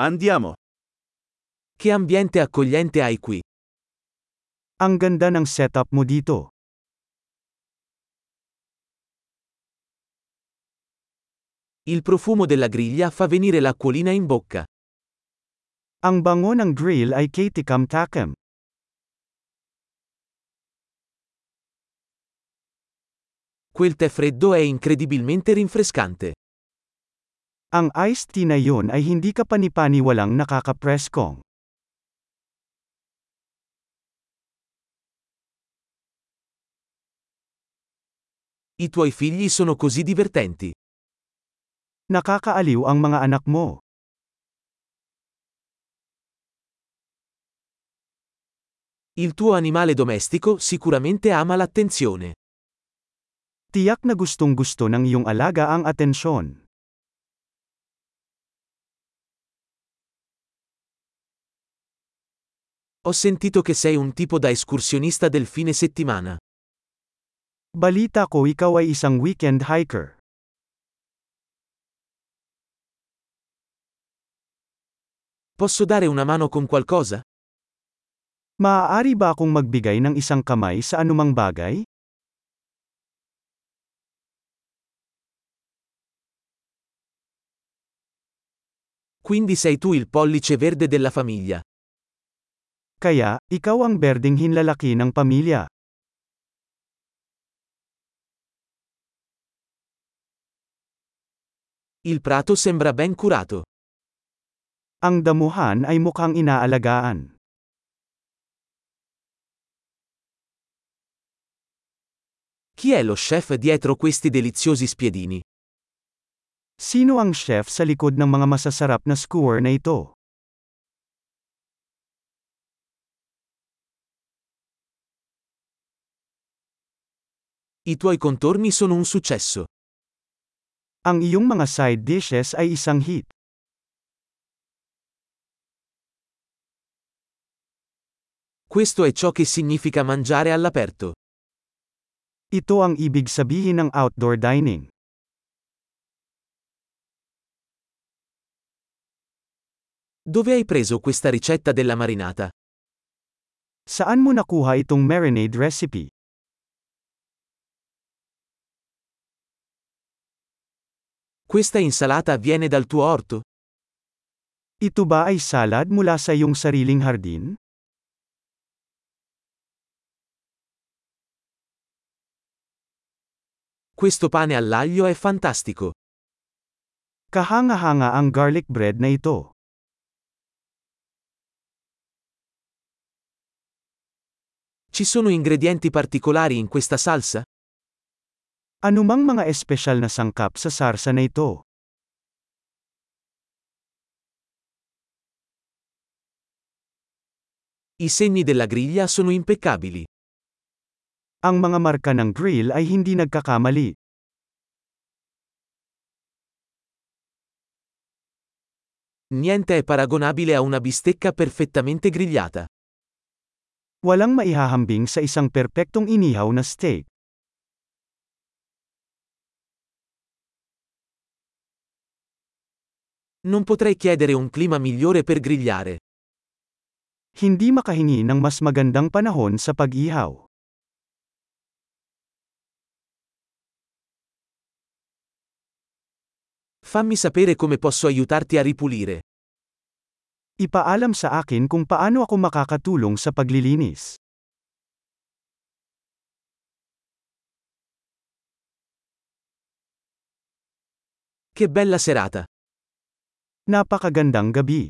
Andiamo. Che ambiente accogliente hai qui. Ang ganda ng setup mo dito. Il profumo della griglia fa venire l'acquolina in bocca. Ang bango ng grill ay katikam-takam. Quel tè freddo è incredibilmente rinfrescante. Ang iced tea na yun ay hindi ka panipaniwalang nakakapreskong. I tuoi figli sono così divertenti. Nakakaaliw ang mga anak mo. Il tuo animale domestico sicuramente ama l'attenzione. Tiyak na gustong gusto ng iyong alaga ang atensyon. Ho sentito che sei un tipo da escursionista del fine settimana. Balita ko ikaw ay isang weekend hiker. Posso dare una mano con qualcosa? Maaari ba akong magbigay ng isang kamay sa anumang bagay? Quindi sei tu il pollice verde della famiglia. Kaya, ikaw ang berdeng hinlalaki ng pamilya. Il prato sembra ben curato. Ang damuhan ay mukhang inaalagaan. Chi è lo chef dietro questi deliziosi spiedini? Sino ang chef sa likod ng mga masasarap na skewer na ito? I tuoi contorni sono un successo. Ang iyong mga side dishes ay isang hit. Questo è ciò che significa mangiare all'aperto. Ito ang ibig sabihin ng outdoor dining. Dove hai preso questa ricetta della marinata? Saan mo nakuha itong marinade recipe? Questa insalata viene dal tuo orto? Ito ba ay salad mula sa iyong sariling hardin? Questo pane all'aglio è fantastico. Kahanga-hanga ang garlic bread na ito. Ci sono ingredienti particolari in questa salsa? Anumang mga espesyal na sangkap sa sarsa na ito? I segni della griglia sono impeccabili. Ang mga marka ng grill ay hindi nagkakamali. Niente è paragonabile a una bistecca perfettamente grigliata. Walang maihahambing sa isang perpektong inihaw na steak. Non potrei chiedere un clima migliore per grigliare. Hindi makahingi ng mas magandang panahon sa pag-ihaw. Fammi sapere come posso aiutarti a ripulire. Ipaalam sa akin kung paano ako makakatulong sa paglilinis. Che bella serata! Napakagandang gabi.